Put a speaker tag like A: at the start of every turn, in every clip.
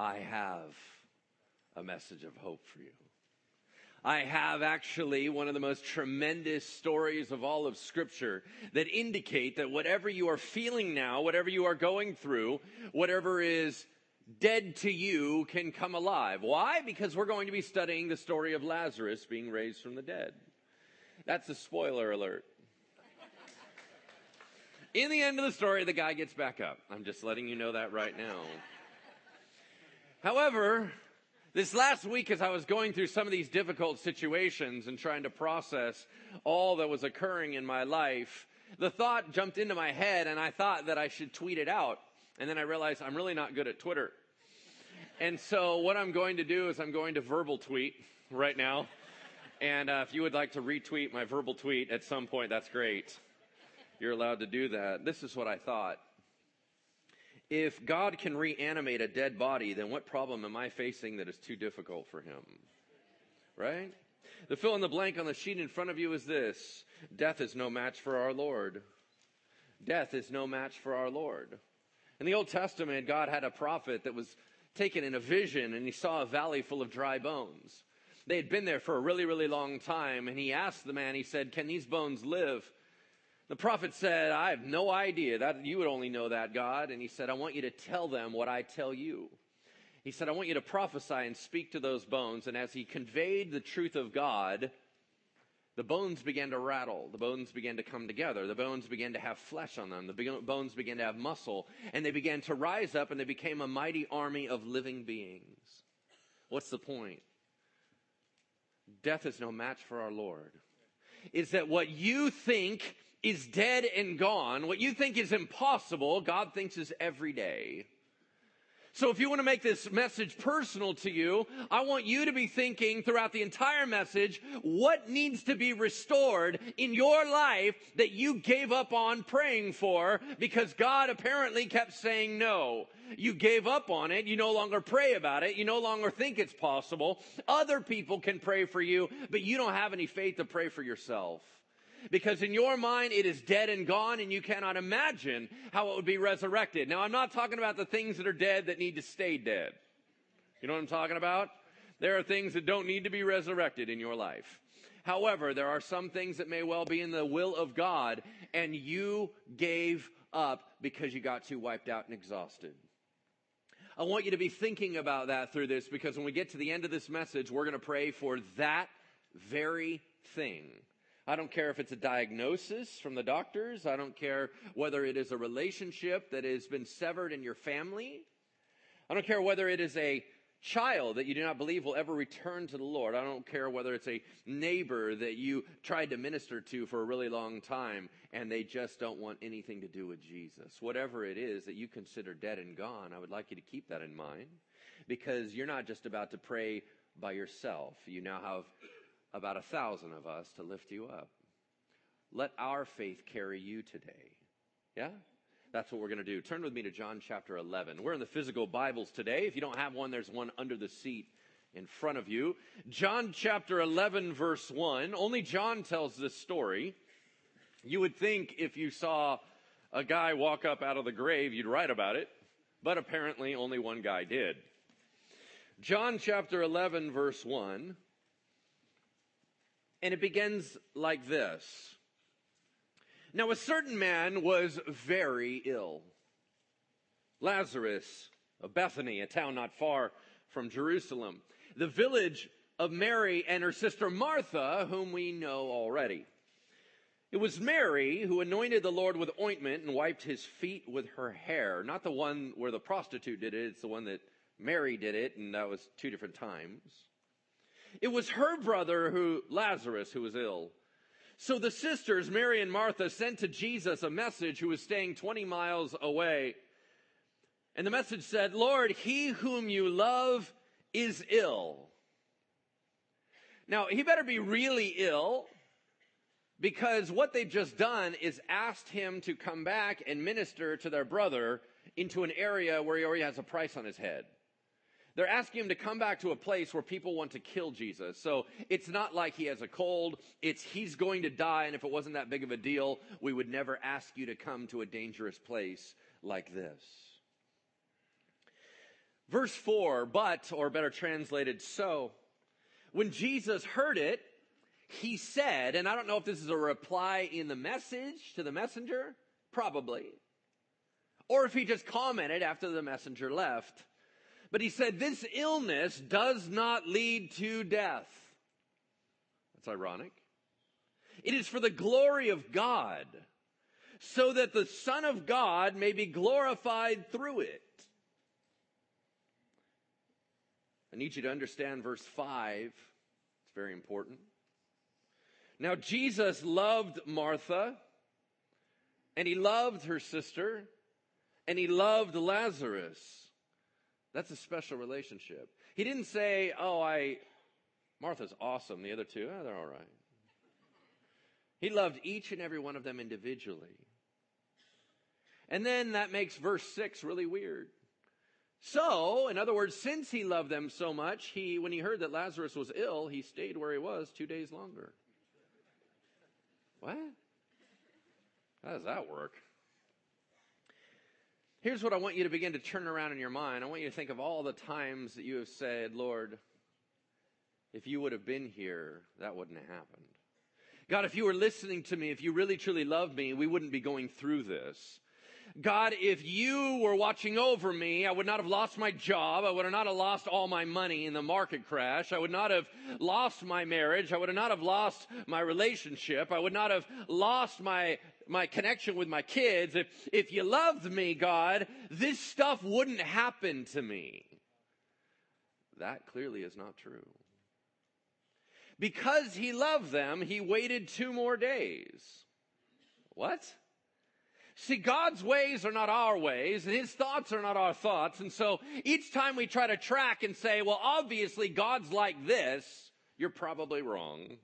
A: I have a message of hope for you. I have actually one of the most tremendous stories of all of Scripture that indicate that whatever you are feeling now, whatever you are going through, whatever is dead to you can come alive. Why? Because we're going to be studying the story of Lazarus being raised from the dead. That's a spoiler alert. In the end of the story, the guy gets back up. I'm just letting you know that right now. However, this last week, as I was going through some of these difficult situations and trying to process all that was occurring in my life, the thought jumped into my head and I thought that I should tweet it out. And then I realized I'm really not good at Twitter. And so what I'm going to do is I'm going to verbal tweet right now. And uh, if you would like to retweet my verbal tweet at some point, that's great. You're allowed to do that. This is what I thought. If God can reanimate a dead body, then what problem am I facing that is too difficult for him? Right? The fill in the blank on the sheet in front of you is this Death is no match for our Lord. Death is no match for our Lord. In the Old Testament, God had a prophet that was taken in a vision and he saw a valley full of dry bones. They had been there for a really, really long time. And he asked the man, he said, Can these bones live? The prophet said, I have no idea. That you would only know that, God. And he said, I want you to tell them what I tell you. He said, I want you to prophesy and speak to those bones. And as he conveyed the truth of God, the bones began to rattle. The bones began to come together. The bones began to have flesh on them. The bones began to have muscle. And they began to rise up and they became a mighty army of living beings. What's the point? Death is no match for our Lord. Is that what you think is dead and gone, what you think is impossible, God thinks is every day. So if you want to make this message personal to you, I want you to be thinking throughout the entire message, what needs to be restored in your life that you gave up on praying for because God apparently kept saying no. You gave up on it. You no longer pray about it. You no longer think it's possible. Other people can pray for you, but you don't have any faith to pray for yourself because in your mind it is dead and gone and you cannot imagine how it would be resurrected. Now, I'm not talking about the things that are dead that need to stay dead. You know what I'm talking about? There are things that don't need to be resurrected in your life. However, there are some things that may well be in the will of God and you gave up because you got too wiped out and exhausted. I want you to be thinking about that through this because when we get to the end of this message, we're going to pray for that very thing. I don't care if it's a diagnosis from the doctors. I don't care whether it is a relationship that has been severed in your family. I don't care whether it is a child that you do not believe will ever return to the Lord. I don't care whether it's a neighbor that you tried to minister to for a really long time and they just don't want anything to do with Jesus. Whatever it is that you consider dead and gone, I would like you to keep that in mind because you're not just about to pray by yourself. You now have about a thousand of us to lift you up. Let our faith carry you today. Yeah? That's what we're going to do. Turn with me to John chapter 11. We're in the physical Bibles today. If you don't have one, there's one under the seat in front of you. John chapter 11, verse 1. Only John tells this story. You would think if you saw a guy walk up out of the grave, you'd write about it, but apparently only one guy did. John chapter 11, verse 1. And it begins like this. Now, a certain man was very ill. Lazarus of Bethany, a town not far from Jerusalem, the village of Mary and her sister Martha, whom we know already. It was Mary who anointed the Lord with ointment and wiped his feet with her hair. Not the one where the prostitute did it, it's the one that Mary did it, and that was two different times. It was her brother who, Lazarus, who was ill. So the sisters, Mary and Martha, sent to Jesus a message who was staying 20 miles away. And the message said, Lord, he whom you love is ill. Now, he better be really ill because what they've just done is asked him to come back and minister to their brother into an area where he already has a price on his head. They're asking him to come back to a place where people want to kill Jesus. So it's not like he has a cold. It's he's going to die. And if it wasn't that big of a deal, we would never ask you to come to a dangerous place like this. Verse 4, but, or better translated, so. When Jesus heard it, he said, and I don't know if this is a reply in the message to the messenger, probably, or if he just commented after the messenger left. But he said, This illness does not lead to death. That's ironic. It is for the glory of God, so that the Son of God may be glorified through it. I need you to understand verse 5. It's very important. Now, Jesus loved Martha, and he loved her sister, and he loved Lazarus. That's a special relationship. He didn't say, Oh, I, Martha's awesome. The other two, oh, they're all right. He loved each and every one of them individually. And then that makes verse 6 really weird. So, in other words, since he loved them so much, he, when he heard that Lazarus was ill, he stayed where he was two days longer. What? How does that work? Here's what I want you to begin to turn around in your mind. I want you to think of all the times that you have said, Lord, if you would have been here, that wouldn't have happened. God, if you were listening to me, if you really truly loved me, we wouldn't be going through this. God, if you were watching over me, I would not have lost my job. I would not have lost all my money in the market crash. I would not have lost my marriage. I would not have lost my relationship. I would not have lost my, my connection with my kids. If, if you loved me, God, this stuff wouldn't happen to me. That clearly is not true. Because he loved them, he waited two more days. What? See, God's ways are not our ways, and His thoughts are not our thoughts. And so each time we try to track and say, well, obviously God's like this, you're probably wrong.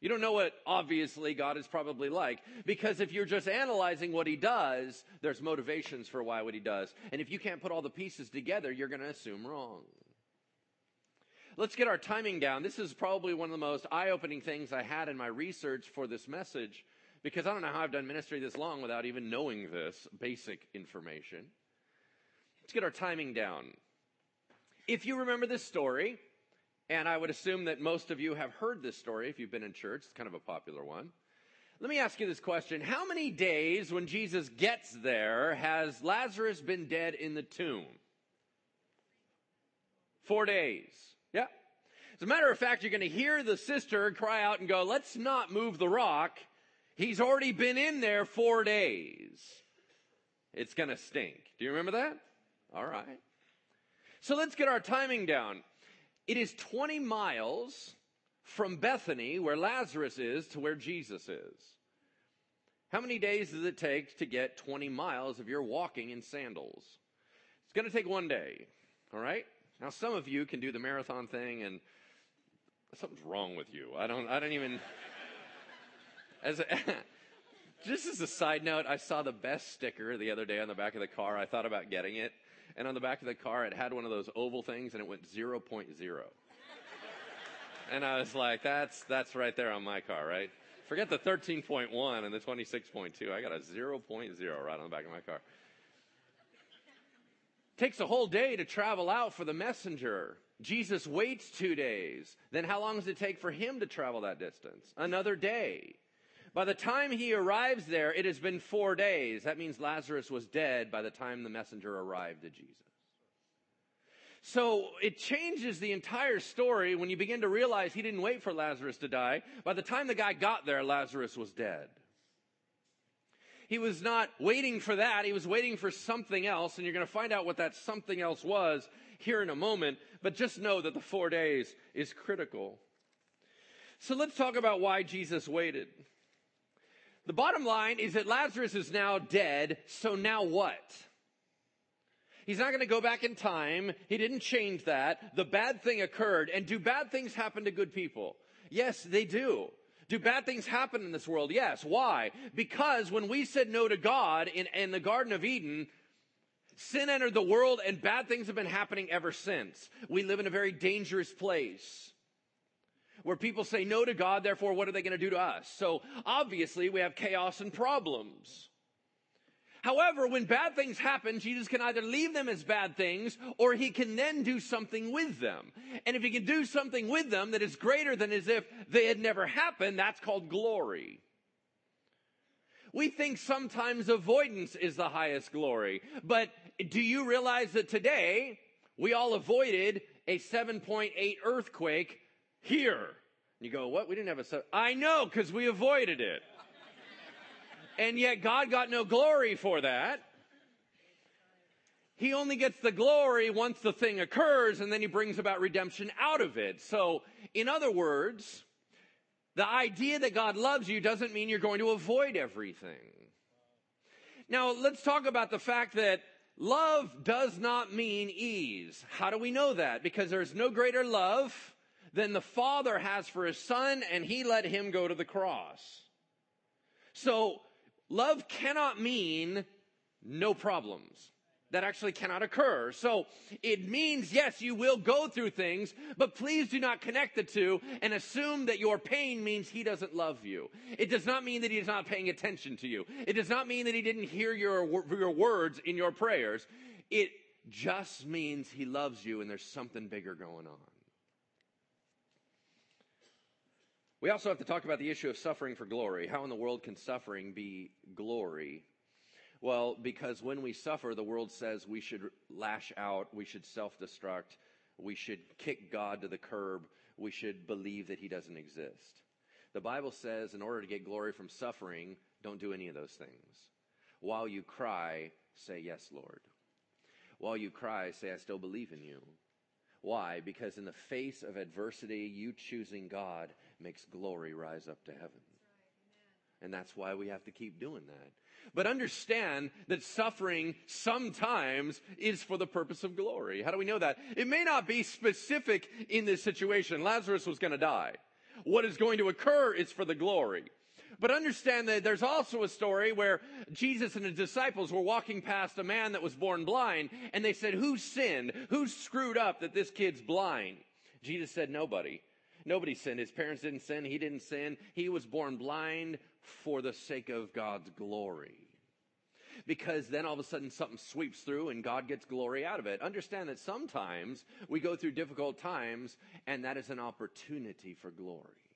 A: You don't know what obviously God is probably like. Because if you're just analyzing what He does, there's motivations for why what He does. And if you can't put all the pieces together, you're going to assume wrong. Let's get our timing down. This is probably one of the most eye opening things I had in my research for this message because I don't know how I've done ministry this long without even knowing this basic information. Let's get our timing down. If you remember this story, and I would assume that most of you have heard this story if you've been in church, it's kind of a popular one. Let me ask you this question. How many days when Jesus gets there has Lazarus been dead in the tomb? Four days. Yeah. As a matter of fact, you're going to hear the sister cry out and go, let's not move the rock He's already been in there four days. It's going to stink. Do you remember that? All right. So let's get our timing down. It is 20 miles from Bethany, where Lazarus is, to where Jesus is. How many days does it take to get 20 miles if you're walking in sandals? It's going to take one day. All right? Now, some of you can do the marathon thing, and something's wrong with you. I don't, I don't even. As a, just as a side note, I saw the best sticker the other day on the back of the car. I thought about getting it. And on the back of the car, it had one of those oval things and it went 0.0. and I was like, that's, that's right there on my car, right? Forget the 13.1 and the 26.2. I got a 0.0 right on the back of my car. Takes a whole day to travel out for the messenger. Jesus waits two days. Then how long does it take for him to travel that distance? Another day. By the time he arrives there, it has been four days. That means Lazarus was dead by the time the messenger arrived to Jesus. So it changes the entire story when you begin to realize he didn't wait for Lazarus to die. By the time the guy got there, Lazarus was dead. He was not waiting for that. He was waiting for something else. And you're going to find out what that something else was here in a moment. But just know that the four days is critical. So let's talk about why Jesus waited. The bottom line is that Lazarus is now dead, so now what? He's not going to go back in time. He didn't change that. The bad thing occurred. And do bad things happen to good people? Yes, they do. Do bad things happen in this world? Yes. Why? Because when we said no to God in, in the Garden of Eden, sin entered the world and bad things have been happening ever since. We live in a very dangerous place where people say no to God, therefore, what are they going to do to us? So obviously, we have chaos and problems. However, when bad things happen, Jesus can either leave them as bad things or he can then do something with them. And if he can do something with them that is greater than as if they had never happened, that's called glory. We think sometimes avoidance is the highest glory. But do you realize that today we all avoided a 7.8 earthquake here? You go, what? We didn't have a seven. I know, because we avoided it. and yet God got no glory for that. He only gets the glory once the thing occurs and then he brings about redemption out of it. So, in other words, the idea that God loves you doesn't mean you're going to avoid everything. Now, let's talk about the fact that love does not mean ease. How do we know that? Because there's no greater love than the Father has for his Son, and he let him go to the cross. So, love cannot mean no problems that actually cannot occur. So it means, yes, you will go through things, but please do not connect the two and assume that your pain means he doesn't love you. It does not mean that he is not paying attention to you. It does not mean that he didn't hear your, your words in your prayers. It just means he loves you and there's something bigger going on. We also have to talk about the issue of suffering for glory. How in the world can suffering be glory? Well, because when we suffer, the world says we should lash out, we should self destruct, we should kick God to the curb, we should believe that He doesn't exist. The Bible says in order to get glory from suffering, don't do any of those things. While you cry, say, Yes, Lord. While you cry, say, I still believe in you. Why? Because in the face of adversity, you choosing God makes glory rise up to heaven. And that's why we have to keep doing that. But understand that suffering sometimes is for the purpose of glory. How do we know that? It may not be specific in this situation. Lazarus was going to die. What is going to occur is for the glory. But understand that there's also a story where Jesus and his disciples were walking past a man that was born blind, and they said, Who sinned? Who screwed up that this kid's blind? Jesus said, Nobody. Nobody sinned. His parents didn't sin. He didn't sin. He was born blind for the sake of God's glory. Because then all of a sudden something sweeps through and God gets glory out of it. Understand that sometimes we go through difficult times and that is an opportunity for glory.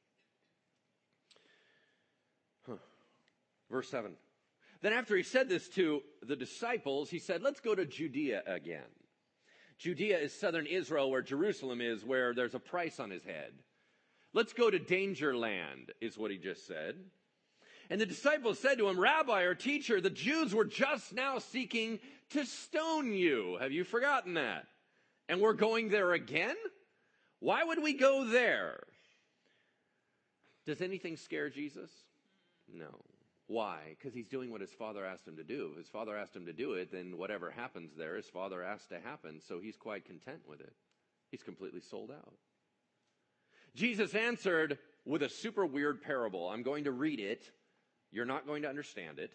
A: Verse 7. Then after he said this to the disciples, he said, let's go to Judea again. Judea is southern Israel where Jerusalem is, where there's a price on his head. Let's go to danger land, is what he just said. And the disciples said to him, Rabbi or teacher, the Jews were just now seeking to stone you. Have you forgotten that? And we're going there again? Why would we go there? Does anything scare Jesus? No. Why? Because he's doing what his father asked him to do. If his father asked him to do it, then whatever happens there, his father asked to happen, so he's quite content with it. He's completely sold out. Jesus answered with a super weird parable. I'm going to read it you're not going to understand it,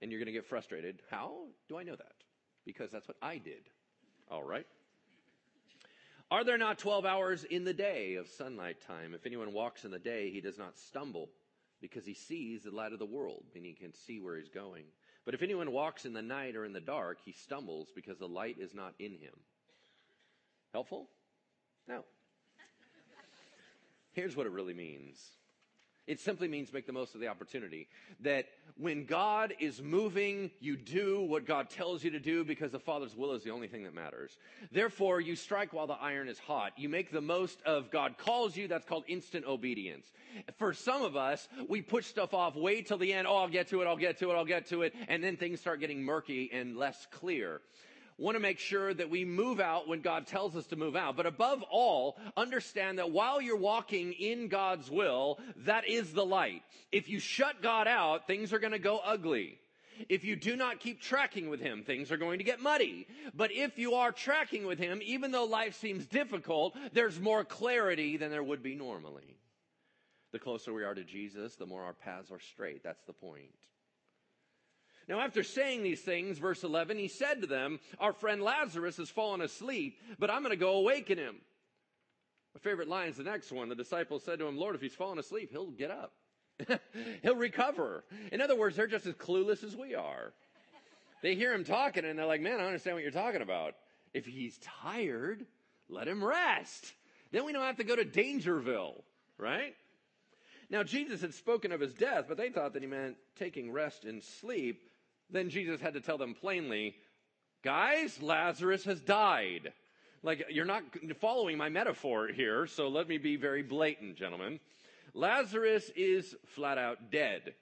A: and you're going to get frustrated. How do I know that? Because that's what I did. All right. Are there not 12 hours in the day of sunlight time? If anyone walks in the day, he does not stumble because he sees the light of the world and he can see where he's going. But if anyone walks in the night or in the dark, he stumbles because the light is not in him. Helpful? No. Here's what it really means it simply means make the most of the opportunity. That when God is moving, you do what God tells you to do because the Father's will is the only thing that matters. Therefore, you strike while the iron is hot. You make the most of God calls you. That's called instant obedience. For some of us, we push stuff off, wait till the end. Oh, I'll get to it. I'll get to it. I'll get to it. And then things start getting murky and less clear want to make sure that we move out when God tells us to move out. But above all, understand that while you're walking in God's will, that is the light. If you shut God out, things are going to go ugly. If you do not keep tracking with Him, things are going to get muddy. But if you are tracking with Him, even though life seems difficult, there's more clarity than there would be normally. The closer we are to Jesus, the more our paths are straight. That's the point. Now, after saying these things, verse 11, he said to them, Our friend Lazarus has fallen asleep, but I'm going to go awaken him. My favorite line is the next one. The disciples said to him, Lord, if he's fallen asleep, he'll get up. he'll recover. In other words, they're just as clueless as we are. They hear him talking and they're like, man, I understand what you're talking about. If he's tired, let him rest. Then we don't have to go to Dangerville, right? Now, Jesus had spoken of his death, but they thought that he meant taking rest and sleep. Then Jesus had to tell them plainly, guys, Lazarus has died. Like, you're not following my metaphor here, so let me be very blatant, gentlemen. Lazarus is flat out dead.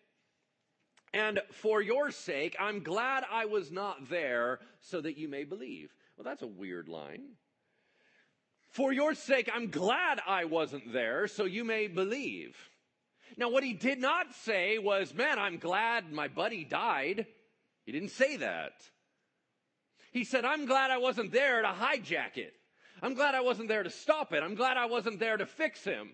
A: And for your sake, I'm glad I was not there so that you may believe. Well, that's a weird line. For your sake, I'm glad I wasn't there so you may believe. Now, what he did not say was, man, I'm glad my buddy died. He didn't say that. He said, I'm glad I wasn't there to hijack it. I'm glad I wasn't there to stop it. I'm glad I wasn't there to fix him.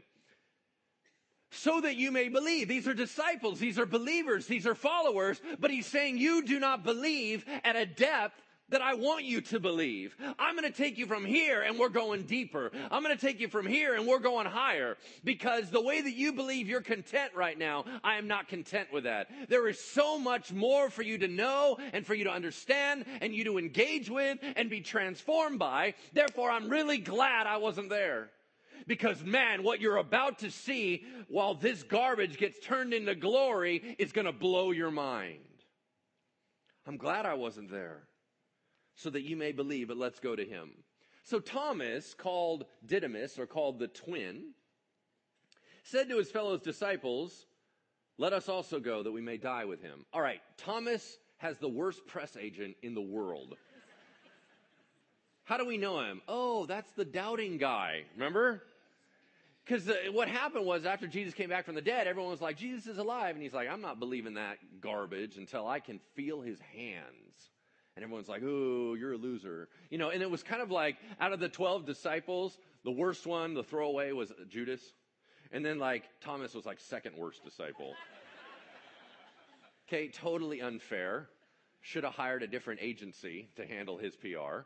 A: So that you may believe. These are disciples. These are believers. These are followers. But he's saying you do not believe at a depth that I want you to believe. I'm going to take you from here and we're going deeper. I'm going to take you from here and we're going higher because the way that you believe you're content right now, I am not content with that. There is so much more for you to know and for you to understand and you to engage with and be transformed by. Therefore, I'm really glad I wasn't there. Because man, what you're about to see while this garbage gets turned into glory is going to blow your mind. I'm glad I wasn't there so that you may believe, but let's go to him. So Thomas, called Didymus, or called the twin, said to his fellow disciples, Let us also go that we may die with him. All right, Thomas has the worst press agent in the world. How do we know him? Oh, that's the doubting guy. Remember? Because uh, what happened was after Jesus came back from the dead, everyone was like, Jesus is alive. And he's like, I'm not believing that garbage until I can feel his hands and everyone's like, "Ooh, you're a loser," you know. And it was kind of like out of the twelve disciples, the worst one, the throwaway was Judas, and then like Thomas was like second worst disciple. okay, totally unfair. Should have hired a different agency to handle his PR.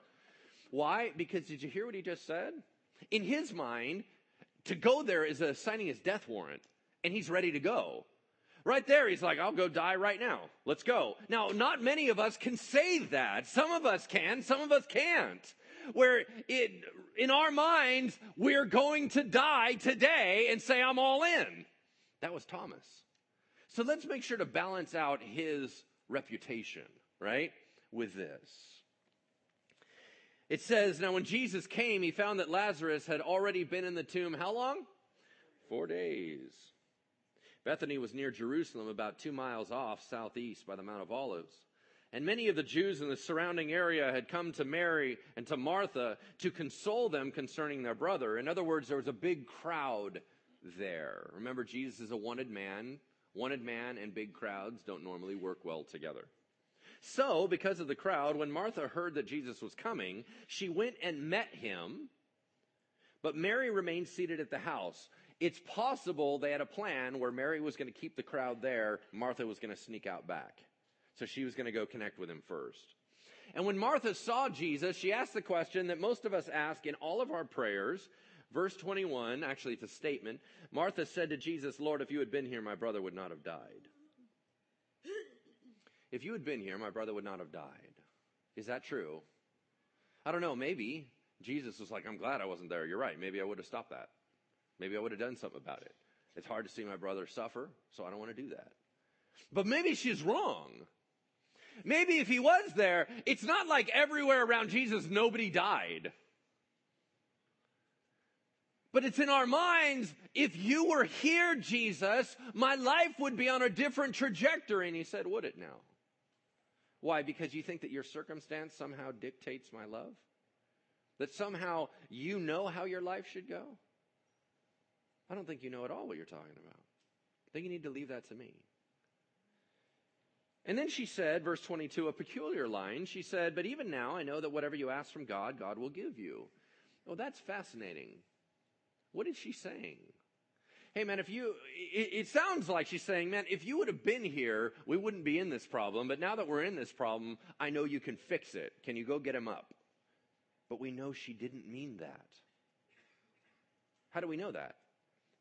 A: Why? Because did you hear what he just said? In his mind, to go there is a signing his death warrant, and he's ready to go. Right there, he's like, I'll go die right now. Let's go. Now, not many of us can say that. Some of us can, some of us can't. Where it, in our minds, we're going to die today and say, I'm all in. That was Thomas. So let's make sure to balance out his reputation, right, with this. It says, Now when Jesus came, he found that Lazarus had already been in the tomb how long? Four days. Bethany was near Jerusalem, about two miles off southeast by the Mount of Olives. And many of the Jews in the surrounding area had come to Mary and to Martha to console them concerning their brother. In other words, there was a big crowd there. Remember, Jesus is a wanted man. Wanted man and big crowds don't normally work well together. So, because of the crowd, when Martha heard that Jesus was coming, she went and met him. But Mary remained seated at the house it's possible they had a plan where Mary was going to keep the crowd there, Martha was going to sneak out back. So she was going to go connect with him first. And when Martha saw Jesus, she asked the question that most of us ask in all of our prayers. Verse 21, actually, it's a statement. Martha said to Jesus, Lord, if you had been here, my brother would not have died. If you had been here, my brother would not have died. Is that true? I don't know. Maybe Jesus was like, I'm glad I wasn't there. You're right. Maybe I would have stopped that. Maybe I would have done something about it. It's hard to see my brother suffer, so I don't want to do that. But maybe she's wrong. Maybe if he was there, it's not like everywhere around Jesus nobody died. But it's in our minds, if you were here, Jesus, my life would be on a different trajectory. And he said, Would it now? Why? Because you think that your circumstance somehow dictates my love? That somehow you know how your life should go? I don't think you know at all what you're talking about. I think you need to leave that to me. And then she said, verse 22, a peculiar line. She said, But even now I know that whatever you ask from God, God will give you. Oh, that's fascinating. What is she saying? Hey, man, if you, it, it, sounds like she's saying, man, if you would have been here, we wouldn't be in this problem. But now that we're in this problem, I know you can fix it. Can you go get him up? But we know she didn't mean that. How do we know that?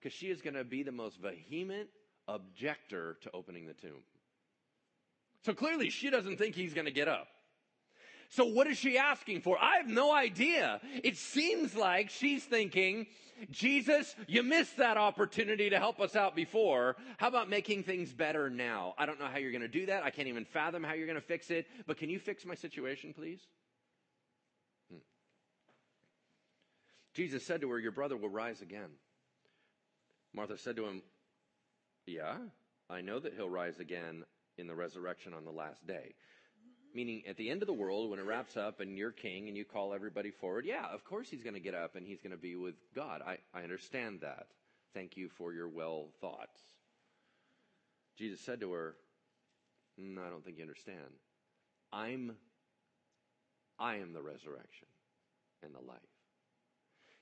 A: Because she is going to be the most vehement objector to opening the tomb. So clearly she doesn't think he's going to get up. So what is she asking for? I have no idea. It seems like she's thinking, Jesus, you missed that opportunity to help us out before. How about making things better now? I don't know how you're going to do that. I can't even fathom how you're going to fix it, but can you fix my situation, please? Hmm. Jesus said to her, Your brother will rise again. Martha said to him, Yeah, I know that he'll rise again in the resurrection on the last day. Meaning, at the end of the world, when it wraps up and you're king and you call everybody forward, yeah, of course he's going to get up and he's going to be with God. I, I understand that. Thank you for your well thoughts. Jesus said to her, no, I don't think you understand. I'm, I am the resurrection and the life.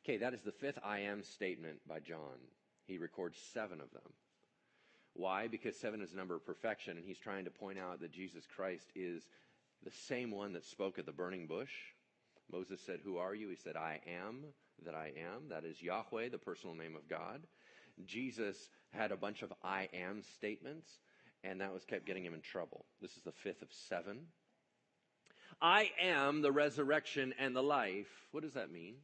A: Okay, that is the fifth I am statement by John. He records seven of them. Why? Because seven is a number of perfection, and he's trying to point out that Jesus Christ is the same one that spoke at the burning bush. Moses said, Who are you? He said, I am that I am. That is Yahweh, the personal name of God. Jesus had a bunch of I am statements, and that was kept getting him in trouble. This is the fifth of seven. I am the resurrection and the life. What does that mean?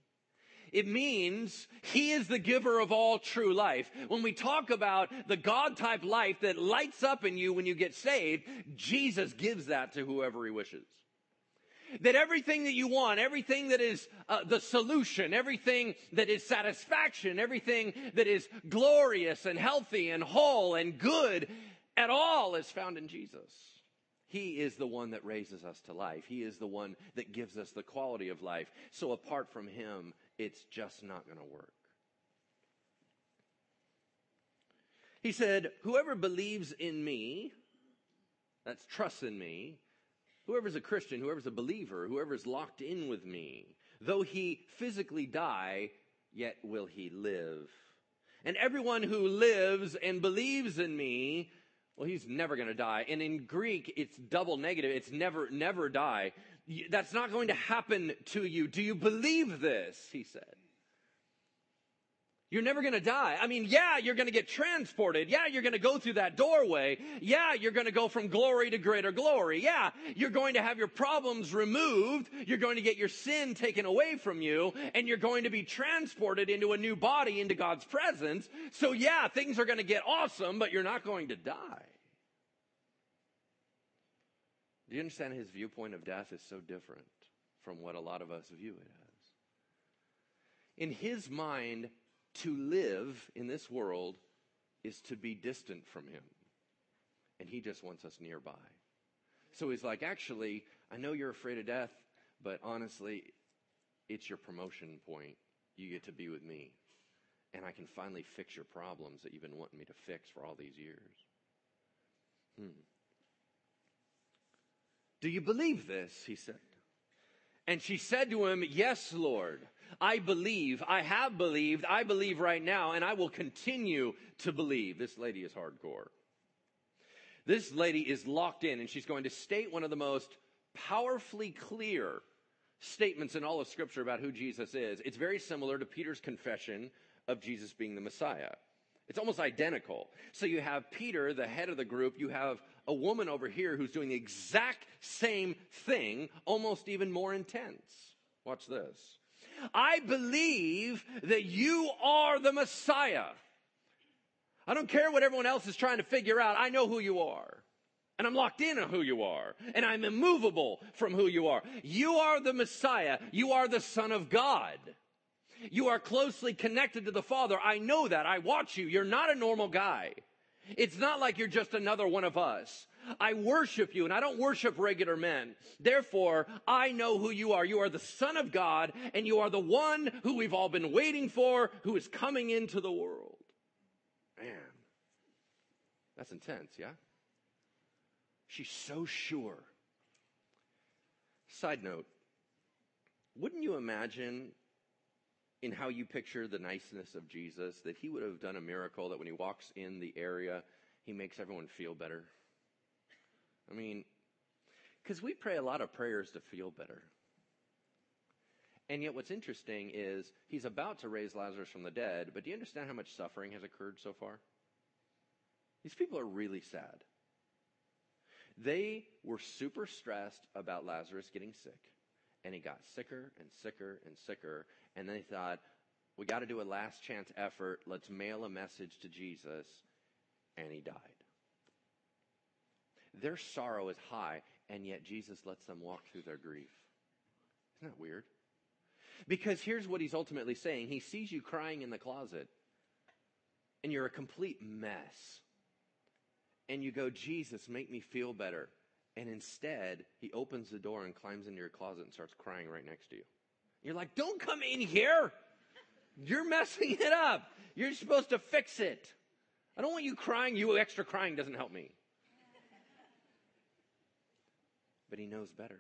A: It means He is the giver of all true life. When we talk about the God type life that lights up in you when you get saved, Jesus gives that to whoever He wishes. That everything that you want, everything that is uh, the solution, everything that is satisfaction, everything that is glorious and healthy and whole and good at all is found in Jesus. He is the one that raises us to life. He is the one that gives us the quality of life. So apart from Him, it's just not going to work. He said, Whoever believes in me, that's trust in me, whoever's a Christian, whoever's a believer, whoever's locked in with me, though he physically die, yet will he live. And everyone who lives and believes in me, well, he's never going to die. And in Greek, it's double negative. It's never, never die. That's not going to happen to you. Do you believe this? He said. You're never going to die. I mean, yeah, you're going to get transported. Yeah, you're going to go through that doorway. Yeah, you're going to go from glory to greater glory. Yeah, you're going to have your problems removed. You're going to get your sin taken away from you and you're going to be transported into a new body into God's presence. So yeah, things are going to get awesome, but you're not going to die. Do you understand his viewpoint of death is so different from what a lot of us view it as? In his mind, to live in this world is to be distant from him. And he just wants us nearby. So he's like, actually, I know you're afraid of death, but honestly, it's your promotion point. You get to be with me. And I can finally fix your problems that you've been wanting me to fix for all these years. Hmm. Do you believe this? He said. And she said to him, Yes, Lord. I believe. I have believed. I believe right now, and I will continue to believe. This lady is hardcore. This lady is locked in, and she's going to state one of the most powerfully clear statements in all of Scripture about who Jesus is. It's very similar to Peter's confession of Jesus being the Messiah. It's almost identical. So you have Peter, the head of the group. You have a woman over here who's doing the exact same thing, almost even more intense. Watch this. I believe that you are the Messiah. I don't care what everyone else is trying to figure out. I know who you are. And I'm locked in on who you are. And I'm immovable from who you are. You are the Messiah. You are the Son of God. You are closely connected to the Father. I know that. I watch you. You're not a normal guy. It's not like you're just another one of us. I worship you and I don't worship regular men. Therefore, I know who you are. You are the son of God and you are the one who we've all been waiting for who is coming into the world. Man, that's intense, yeah? She's so sure. Side note, wouldn't you imagine in how you picture the niceness of Jesus, that he would have done a miracle that when he walks in the area, he makes everyone feel better. I mean, because we pray a lot of prayers to feel better. And yet, what's interesting is he's about to raise Lazarus from the dead, but do you understand how much suffering has occurred so far? These people are really sad. They were super stressed about Lazarus getting sick. And he got sicker and sicker and sicker. And they thought, we got to do a last chance effort. Let's mail a message to Jesus. And he died. Their sorrow is high, and yet Jesus lets them walk through their grief. Isn't that weird? Because here's what he's ultimately saying He sees you crying in the closet, and you're a complete mess. And you go, Jesus, make me feel better. And instead, he opens the door and climbs into your closet and starts crying right next to you. You're like, don't come in here. You're messing it up. You're supposed to fix it. I don't want you crying. You extra crying doesn't help me. But he knows better.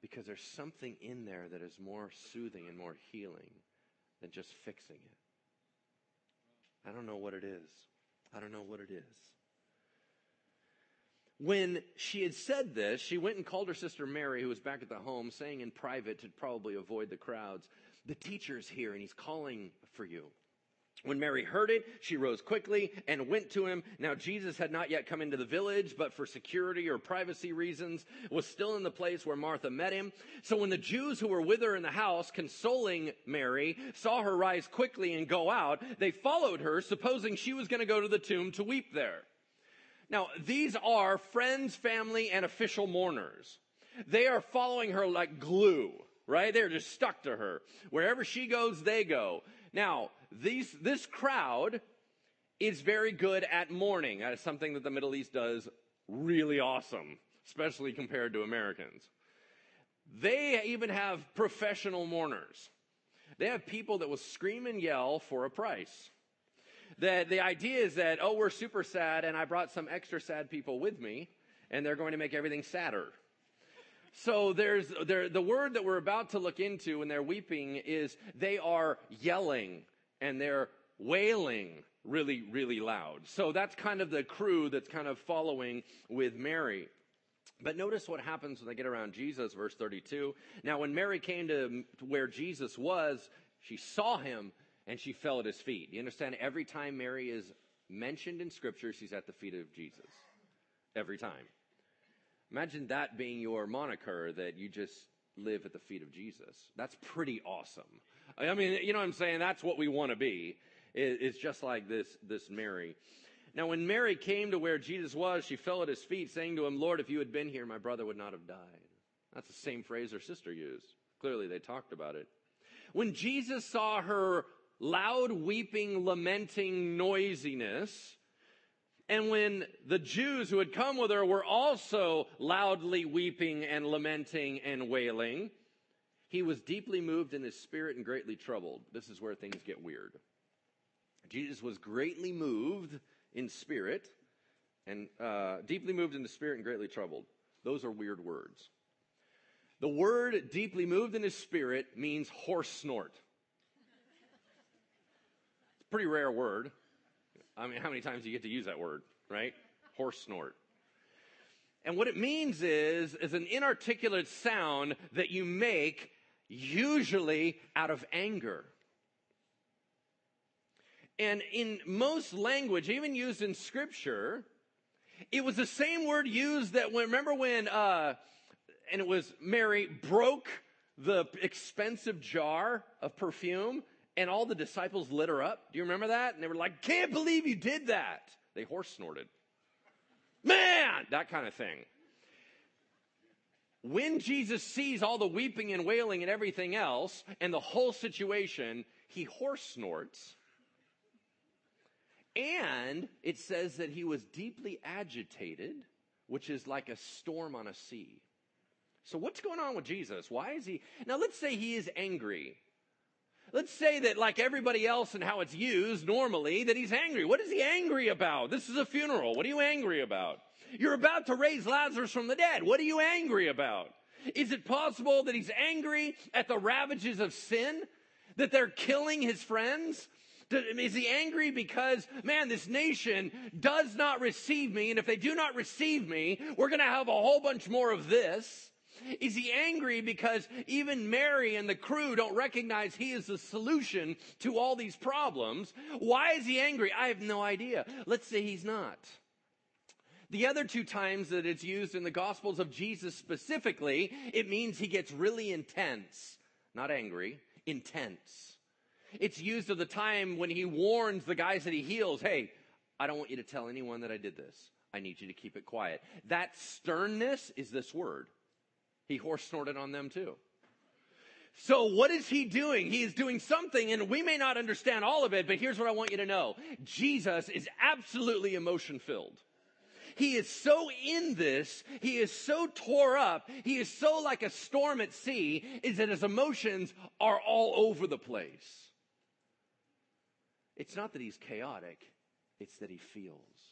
A: Because there's something in there that is more soothing and more healing than just fixing it. I don't know what it is. I don't know what it is. When she had said this, she went and called her sister Mary, who was back at the home, saying in private to probably avoid the crowds, The teacher's here and he's calling for you. When Mary heard it, she rose quickly and went to him. Now, Jesus had not yet come into the village, but for security or privacy reasons, was still in the place where Martha met him. So when the Jews who were with her in the house, consoling Mary, saw her rise quickly and go out, they followed her, supposing she was going to go to the tomb to weep there. Now, these are friends, family, and official mourners. They are following her like glue, right? They're just stuck to her. Wherever she goes, they go. Now, these, this crowd is very good at mourning. That is something that the Middle East does really awesome, especially compared to Americans. They even have professional mourners. They have people that will scream and yell for a price. That the idea is that, oh, we're super sad and I brought some extra sad people with me and they're going to make everything sadder. So there's there, the word that we're about to look into when they're weeping is they are yelling and they're wailing really, really loud. So that's kind of the crew that's kind of following with Mary. But notice what happens when they get around Jesus, verse 32. Now, when Mary came to where Jesus was, she saw him and she fell at his feet. You understand? Every time Mary is mentioned in Scripture, she's at the feet of Jesus. Every time. Imagine that being your moniker that you just live at the feet of Jesus. That's pretty awesome. I mean, you know what I'm saying? That's what we want to be. It's just like this, this Mary. Now, when Mary came to where Jesus was, she fell at his feet, saying to him, Lord, if you had been here, my brother would not have died. That's the same phrase her sister used. Clearly, they talked about it. When Jesus saw her loud weeping, lamenting noisiness, and when the Jews who had come with her were also loudly weeping and lamenting and wailing, he was deeply moved in his spirit and greatly troubled. This is where things get weird. Jesus was greatly moved in spirit and uh, deeply moved in the spirit and greatly troubled. Those are weird words. The word deeply moved in his spirit means horse snort. Pretty rare word. I mean, how many times do you get to use that word, right? Horse snort. And what it means is, is an inarticulate sound that you make usually out of anger. And in most language, even used in scripture, it was the same word used that when, remember when, uh, and it was Mary broke the expensive jar of perfume and all the disciples lit her up. Do you remember that? And they were like, can't believe you did that. They horse snorted. Man! That kind of thing. When Jesus sees all the weeping and wailing and everything else and the whole situation, he horse snorts. And it says that he was deeply agitated, which is like a storm on a sea. So, what's going on with Jesus? Why is he? Now, let's say he is angry. Let's say that, like everybody else and how it's used normally, that he's angry. What is he angry about? This is a funeral. What are you angry about? You're about to raise Lazarus from the dead. What are you angry about? Is it possible that he's angry at the ravages of sin? That they're killing his friends? Is he angry because, man, this nation does not receive me, and if they do not receive me, we're going to have a whole bunch more of this? Is he angry because even Mary and the crew don't recognize he is the solution to all these problems? Why is he angry? I have no idea. Let's say he's not. The other two times that it's used in the Gospels of Jesus specifically, it means he gets really intense. Not angry, intense. It's used of the time when he warns the guys that he heals, hey, I don't want you to tell anyone that I did this. I need you to keep it quiet. That sternness is this word. He horse snorted on them too. So what is he doing? He is doing something and we may not understand all of it, but here's what I want you to know. Jesus is absolutely emotion filled. He is so in this, he is so tore up, he is so like a storm at sea, is that his emotions are all over the place. It's not that he's chaotic, it's that he feels.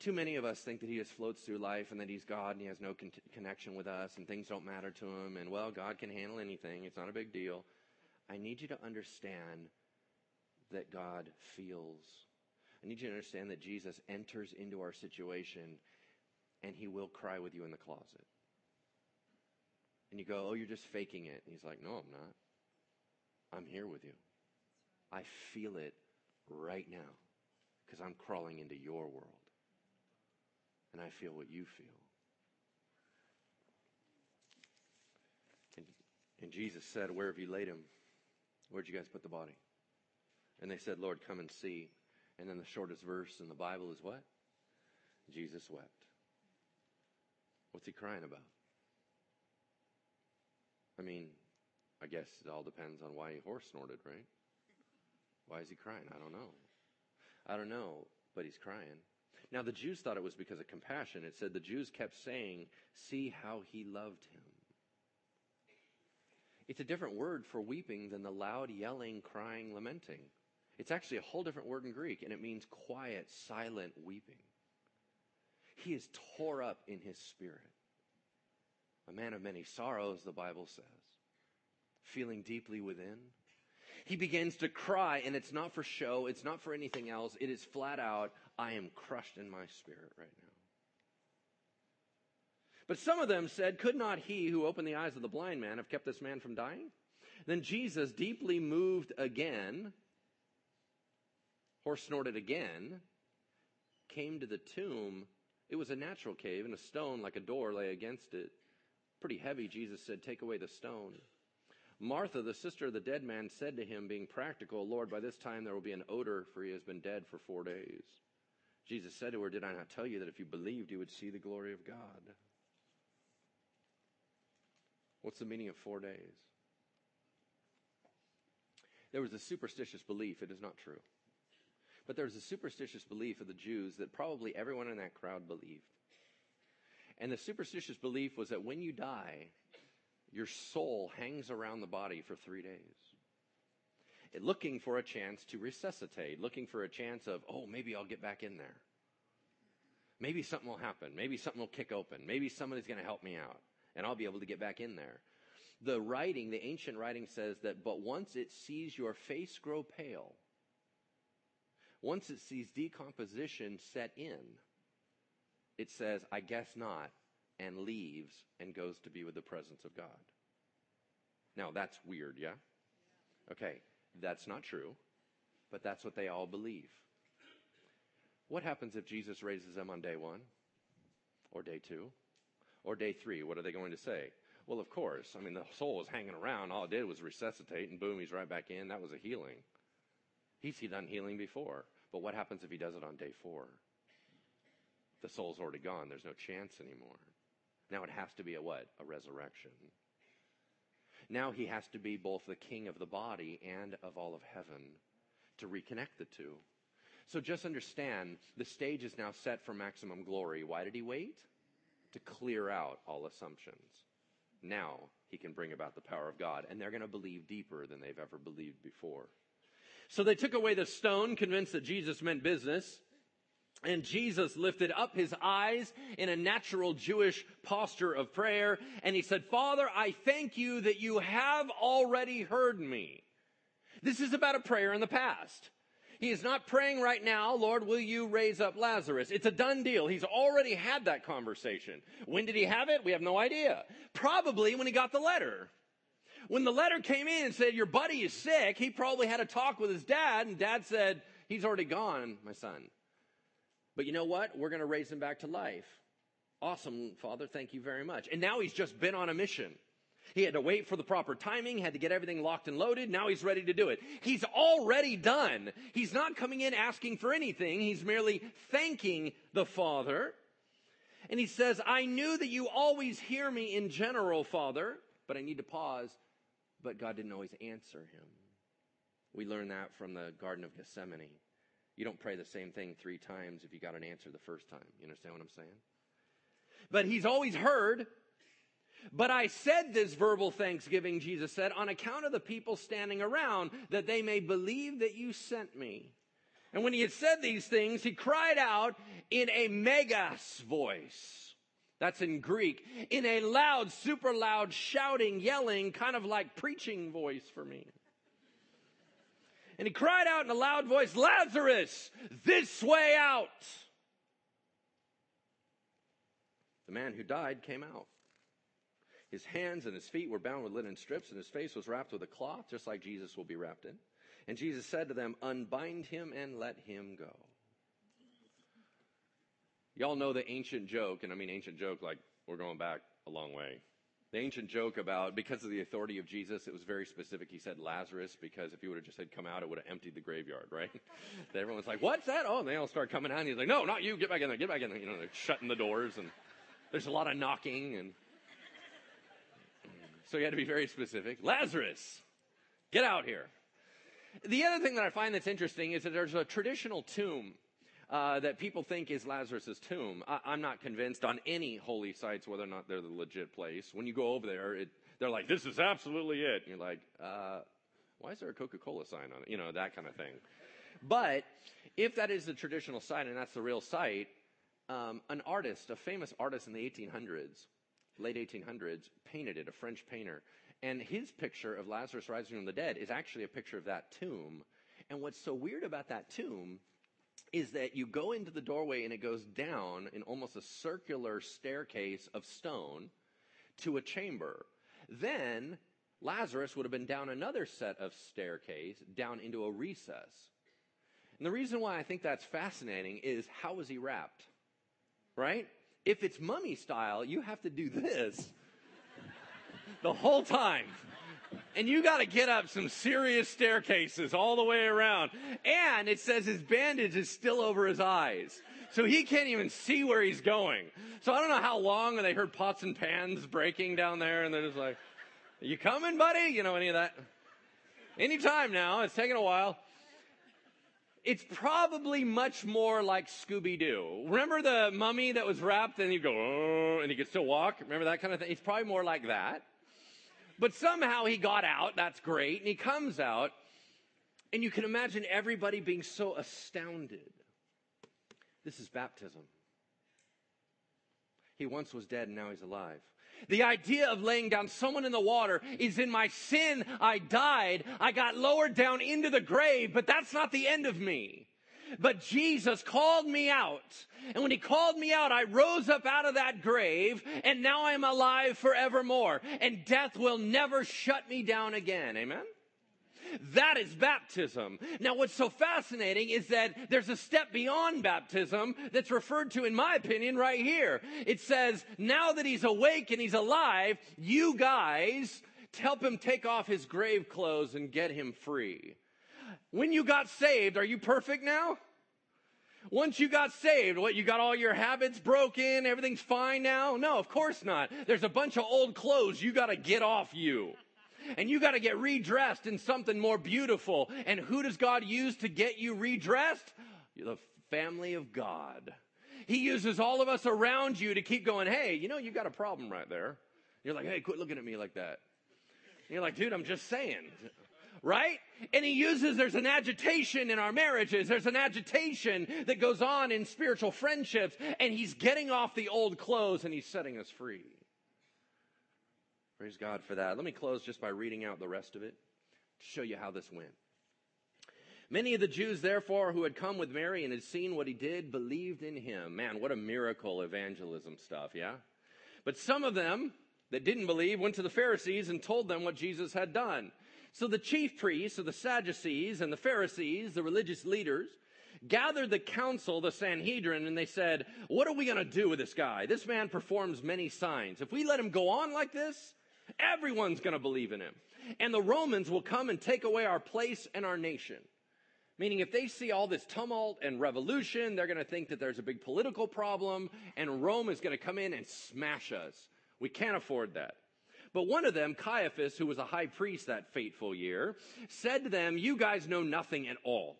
A: Too many of us think that he just floats through life and that he's God and he has no con- connection with us and things don't matter to him and, well, God can handle anything. It's not a big deal. I need you to understand that God feels. I need you to understand that Jesus enters into our situation and he will cry with you in the closet. And you go, oh, you're just faking it. And he's like, no, I'm not. I'm here with you. I feel it right now because I'm crawling into your world. And I feel what you feel. And, and Jesus said, Where have you laid him? Where'd you guys put the body? And they said, Lord, come and see. And then the shortest verse in the Bible is what? Jesus wept. What's he crying about? I mean, I guess it all depends on why he horse snorted, right? Why is he crying? I don't know. I don't know, but he's crying. Now, the Jews thought it was because of compassion. It said the Jews kept saying, See how he loved him. It's a different word for weeping than the loud yelling, crying, lamenting. It's actually a whole different word in Greek, and it means quiet, silent weeping. He is tore up in his spirit. A man of many sorrows, the Bible says, feeling deeply within. He begins to cry, and it's not for show, it's not for anything else. It is flat out, I am crushed in my spirit right now. But some of them said, Could not he who opened the eyes of the blind man have kept this man from dying? Then Jesus, deeply moved again, horse snorted again, came to the tomb. It was a natural cave, and a stone like a door lay against it. Pretty heavy, Jesus said, Take away the stone. Martha, the sister of the dead man, said to him, being practical, Lord, by this time there will be an odor, for he has been dead for four days. Jesus said to her, Did I not tell you that if you believed, you would see the glory of God? What's the meaning of four days? There was a superstitious belief, it is not true. But there was a superstitious belief of the Jews that probably everyone in that crowd believed. And the superstitious belief was that when you die, your soul hangs around the body for three days. Looking for a chance to resuscitate, looking for a chance of, oh, maybe I'll get back in there. Maybe something will happen. Maybe something will kick open. Maybe somebody's going to help me out and I'll be able to get back in there. The writing, the ancient writing says that, but once it sees your face grow pale, once it sees decomposition set in, it says, I guess not, and leaves and goes to be with the presence of God. Now, that's weird, yeah? Okay, that's not true, but that's what they all believe. What happens if Jesus raises them on day one, or day two, or day three? What are they going to say? Well, of course. I mean, the soul was hanging around. All it did was resuscitate, and boom, he's right back in. That was a healing. He's done healing before. But what happens if he does it on day four? The soul's already gone. There's no chance anymore. Now it has to be a what? A resurrection. Now he has to be both the king of the body and of all of heaven to reconnect the two. So just understand the stage is now set for maximum glory. Why did he wait? To clear out all assumptions. Now he can bring about the power of God, and they're going to believe deeper than they've ever believed before. So they took away the stone, convinced that Jesus meant business. And Jesus lifted up his eyes in a natural Jewish posture of prayer, and he said, Father, I thank you that you have already heard me. This is about a prayer in the past. He is not praying right now, Lord, will you raise up Lazarus? It's a done deal. He's already had that conversation. When did he have it? We have no idea. Probably when he got the letter. When the letter came in and said, Your buddy is sick, he probably had a talk with his dad, and dad said, He's already gone, my son. But you know what? We're going to raise him back to life. Awesome, Father. Thank you very much. And now he's just been on a mission. He had to wait for the proper timing, had to get everything locked and loaded. Now he's ready to do it. He's already done. He's not coming in asking for anything. He's merely thanking the Father. And he says, I knew that you always hear me in general, Father, but I need to pause. But God didn't always answer him. We learn that from the Garden of Gethsemane. You don't pray the same thing three times if you got an answer the first time. You understand what I'm saying? But he's always heard. But I said this verbal thanksgiving, Jesus said, on account of the people standing around, that they may believe that you sent me. And when he had said these things, he cried out in a megas voice. That's in Greek. In a loud, super loud, shouting, yelling, kind of like preaching voice for me. And he cried out in a loud voice, Lazarus, this way out. The man who died came out. His hands and his feet were bound with linen strips, and his face was wrapped with a cloth, just like Jesus will be wrapped in. And Jesus said to them, Unbind him and let him go. Y'all know the ancient joke, and I mean ancient joke like we're going back a long way. The ancient joke about because of the authority of Jesus, it was very specific. He said Lazarus because if he would have just said come out, it would have emptied the graveyard, right? Everyone's like, "What's that?" Oh, and they all start coming out. And he's like, "No, not you. Get back in there. Get back in there." You know, they're shutting the doors, and there's a lot of knocking, and so he had to be very specific. Lazarus, get out here. The other thing that I find that's interesting is that there's a traditional tomb uh, that people think is Lazarus' tomb. I, am not convinced on any holy sites whether or not they're the legit place. When you go over there, it, they're like, this is absolutely it. And you're like, uh, why is there a Coca Cola sign on it? You know, that kind of thing. But if that is the traditional site and that's the real site, um, an artist, a famous artist in the 1800s, late 1800s, painted it, a French painter. And his picture of Lazarus rising from the dead is actually a picture of that tomb. And what's so weird about that tomb is that you go into the doorway and it goes down in almost a circular staircase of stone to a chamber. Then Lazarus would have been down another set of staircase down into a recess. And the reason why I think that's fascinating is how was he wrapped? Right? If it's mummy style, you have to do this the whole time. And you got to get up some serious staircases all the way around. And it says his bandage is still over his eyes. So he can't even see where he's going. So I don't know how long and they heard pots and pans breaking down there and they're just like, you coming, buddy? You know, any of that? Anytime now. It's taking a while. It's probably much more like Scooby Doo. Remember the mummy that was wrapped and you go, oh, and he could still walk? Remember that kind of thing? It's probably more like that. But somehow he got out. That's great. And he comes out. And you can imagine everybody being so astounded. This is baptism. He once was dead and now he's alive. The idea of laying down someone in the water is in my sin, I died. I got lowered down into the grave, but that's not the end of me. But Jesus called me out. And when he called me out, I rose up out of that grave and now I'm alive forevermore. And death will never shut me down again. Amen? That is baptism. Now, what's so fascinating is that there's a step beyond baptism that's referred to, in my opinion, right here. It says, now that he's awake and he's alive, you guys help him take off his grave clothes and get him free. When you got saved, are you perfect now? Once you got saved, what, you got all your habits broken, everything's fine now? No, of course not. There's a bunch of old clothes you gotta get off you. And you gotta get redressed in something more beautiful. And who does God use to get you redressed? The family of God. He uses all of us around you to keep going, hey, you know, you got a problem right there. You're like, hey, quit looking at me like that. And you're like, dude, I'm just saying right? And he uses there's an agitation in our marriages, there's an agitation that goes on in spiritual friendships, and he's getting off the old clothes and he's setting us free. Praise God for that. Let me close just by reading out the rest of it to show you how this went. Many of the Jews, therefore, who had come with Mary and had seen what he did, believed in him. Man, what a miracle evangelism stuff, yeah? But some of them that didn't believe went to the Pharisees and told them what Jesus had done. So the chief priests, or the Sadducees, and the Pharisees, the religious leaders, gathered the council, the Sanhedrin, and they said, What are we going to do with this guy? This man performs many signs. If we let him go on like this, everyone's going to believe in him. And the Romans will come and take away our place and our nation. Meaning, if they see all this tumult and revolution, they're going to think that there's a big political problem and Rome is going to come in and smash us. We can't afford that. But one of them, Caiaphas, who was a high priest that fateful year, said to them, You guys know nothing at all.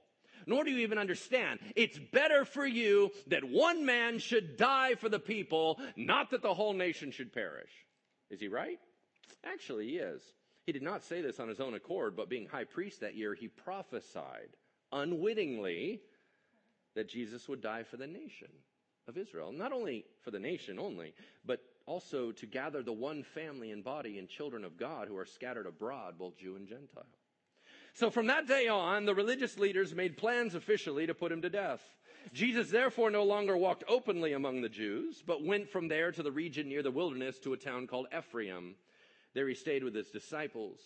A: Nor do you even understand. It's better for you that one man should die for the people, not that the whole nation should perish. Is he right? Actually, he is. He did not say this on his own accord, but being high priest that year, he prophesied unwittingly that Jesus would die for the nation of Israel. Not only for the nation only, but also to gather the one family and body and children of God who are scattered abroad, both Jew and Gentile. So from that day on, the religious leaders made plans officially to put him to death. Jesus therefore no longer walked openly among the Jews, but went from there to the region near the wilderness to a town called Ephraim. There he stayed with his disciples.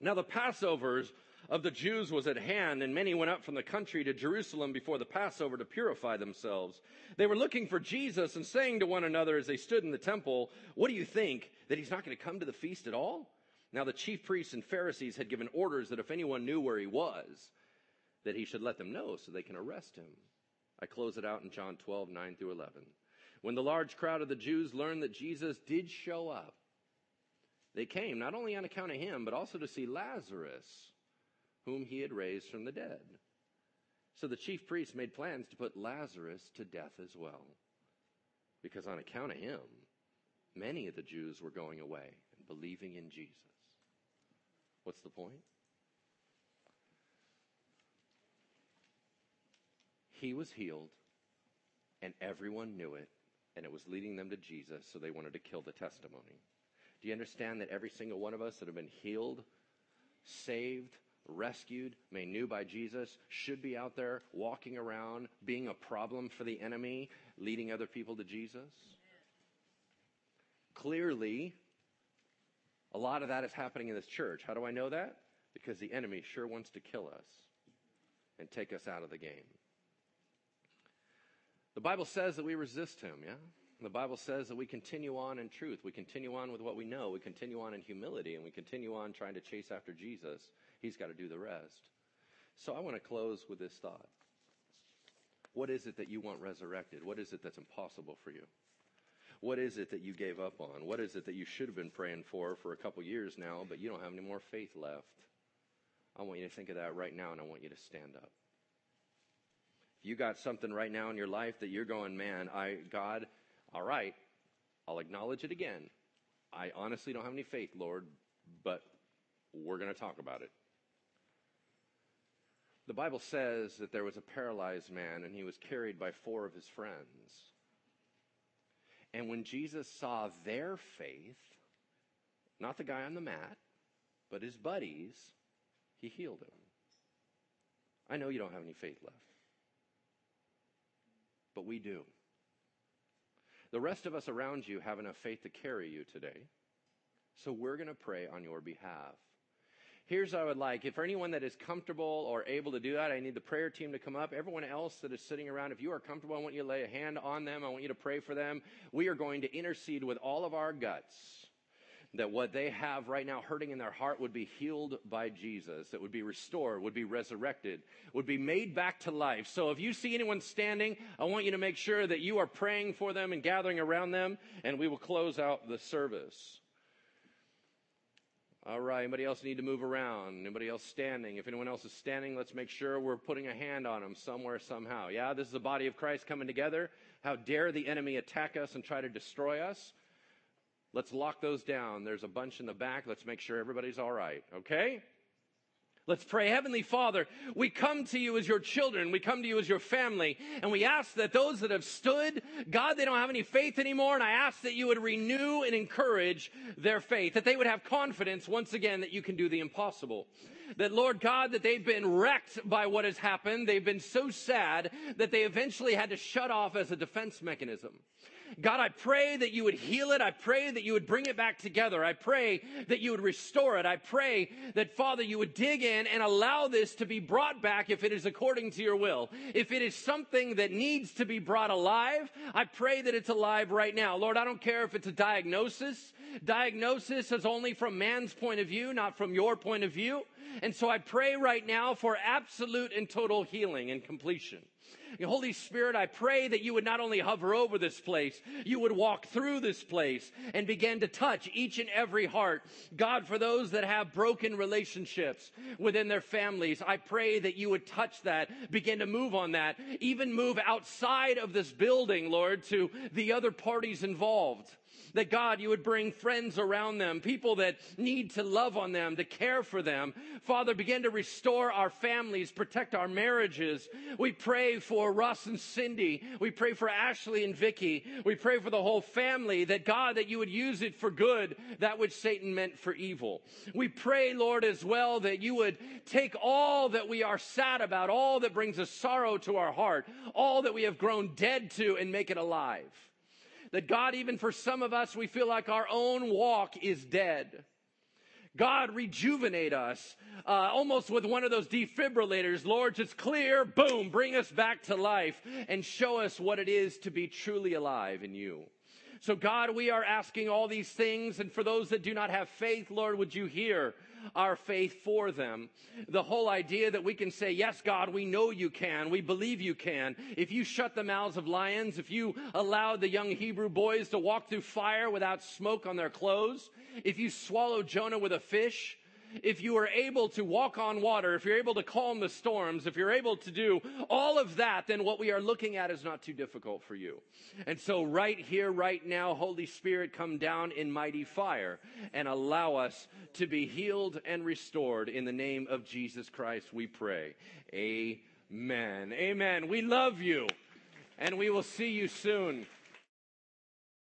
A: Now the Passovers of the Jews was at hand, and many went up from the country to Jerusalem before the Passover to purify themselves. They were looking for Jesus and saying to one another as they stood in the temple, What do you think? That he's not going to come to the feast at all? Now the chief priests and Pharisees had given orders that if anyone knew where he was, that he should let them know so they can arrest him. I close it out in John 12, 9 through 11. When the large crowd of the Jews learned that Jesus did show up, they came not only on account of him, but also to see Lazarus whom he had raised from the dead. So the chief priests made plans to put Lazarus to death as well, because on account of him, many of the Jews were going away and believing in Jesus. What's the point? He was healed, and everyone knew it, and it was leading them to Jesus, so they wanted to kill the testimony. Do you understand that every single one of us that have been healed, saved, rescued, made new by Jesus, should be out there walking around, being a problem for the enemy, leading other people to Jesus? Clearly, a lot of that is happening in this church. How do I know that? Because the enemy sure wants to kill us and take us out of the game. The Bible says that we resist him, yeah? The Bible says that we continue on in truth. We continue on with what we know. We continue on in humility, and we continue on trying to chase after Jesus. He's got to do the rest. So I want to close with this thought. What is it that you want resurrected? What is it that's impossible for you? What is it that you gave up on? What is it that you should have been praying for for a couple years now, but you don't have any more faith left? I want you to think of that right now, and I want you to stand up. If you got something right now in your life that you're going, man, I God, all right, I'll acknowledge it again. I honestly don't have any faith, Lord, but we're going to talk about it. The Bible says that there was a paralyzed man and he was carried by four of his friends. And when Jesus saw their faith, not the guy on the mat, but his buddies, he healed him. I know you don't have any faith left, but we do. The rest of us around you have enough faith to carry you today. So we're going to pray on your behalf. Here's what I would like. If for anyone that is comfortable or able to do that, I need the prayer team to come up. Everyone else that is sitting around, if you are comfortable, I want you to lay a hand on them. I want you to pray for them. We are going to intercede with all of our guts that what they have right now hurting in their heart would be healed by Jesus, that would be restored, would be resurrected, would be made back to life. So if you see anyone standing, I want you to make sure that you are praying for them and gathering around them, and we will close out the service. All right, anybody else need to move around? Anybody else standing? If anyone else is standing, let's make sure we're putting a hand on them somewhere, somehow. Yeah, this is the body of Christ coming together. How dare the enemy attack us and try to destroy us? Let's lock those down. There's a bunch in the back. Let's make sure everybody's all right, okay? Let's pray. Heavenly Father, we come to you as your children. We come to you as your family. And we ask that those that have stood, God, they don't have any faith anymore. And I ask that you would renew and encourage their faith, that they would have confidence once again that you can do the impossible. That Lord God, that they've been wrecked by what has happened. They've been so sad that they eventually had to shut off as a defense mechanism. God, I pray that you would heal it. I pray that you would bring it back together. I pray that you would restore it. I pray that, Father, you would dig in and allow this to be brought back if it is according to your will. If it is something that needs to be brought alive, I pray that it's alive right now. Lord, I don't care if it's a diagnosis. Diagnosis is only from man's point of view, not from your point of view. And so I pray right now for absolute and total healing and completion. Holy Spirit, I pray that you would not only hover over this place, you would walk through this place and begin to touch each and every heart. God, for those that have broken relationships within their families, I pray that you would touch that, begin to move on that, even move outside of this building, Lord, to the other parties involved that God, you would bring friends around them, people that need to love on them, to care for them. Father, begin to restore our families, protect our marriages. We pray for Russ and Cindy. We pray for Ashley and Vicky. We pray for the whole family that God, that you would use it for good, that which Satan meant for evil. We pray, Lord, as well, that you would take all that we are sad about, all that brings us sorrow to our heart, all that we have grown dead to, and make it alive. That God, even for some of us, we feel like our own walk is dead. God, rejuvenate us, uh, almost with one of those defibrillators. Lord, just clear, boom, bring us back to life and show us what it is to be truly alive in you. So, God, we are asking all these things. And for those that do not have faith, Lord, would you hear our faith for them? The whole idea that we can say, Yes, God, we know you can. We believe you can. If you shut the mouths of lions, if you allowed the young Hebrew boys to walk through fire without smoke on their clothes, if you swallow Jonah with a fish, if you are able to walk on water, if you're able to calm the storms, if you're able to do all of that, then what we are looking at is not too difficult for you. And so right here, right now, Holy Spirit, come down in mighty fire and allow us to be healed and restored in the name of Jesus Christ, we pray. Amen. Amen. We love you and we will see you soon.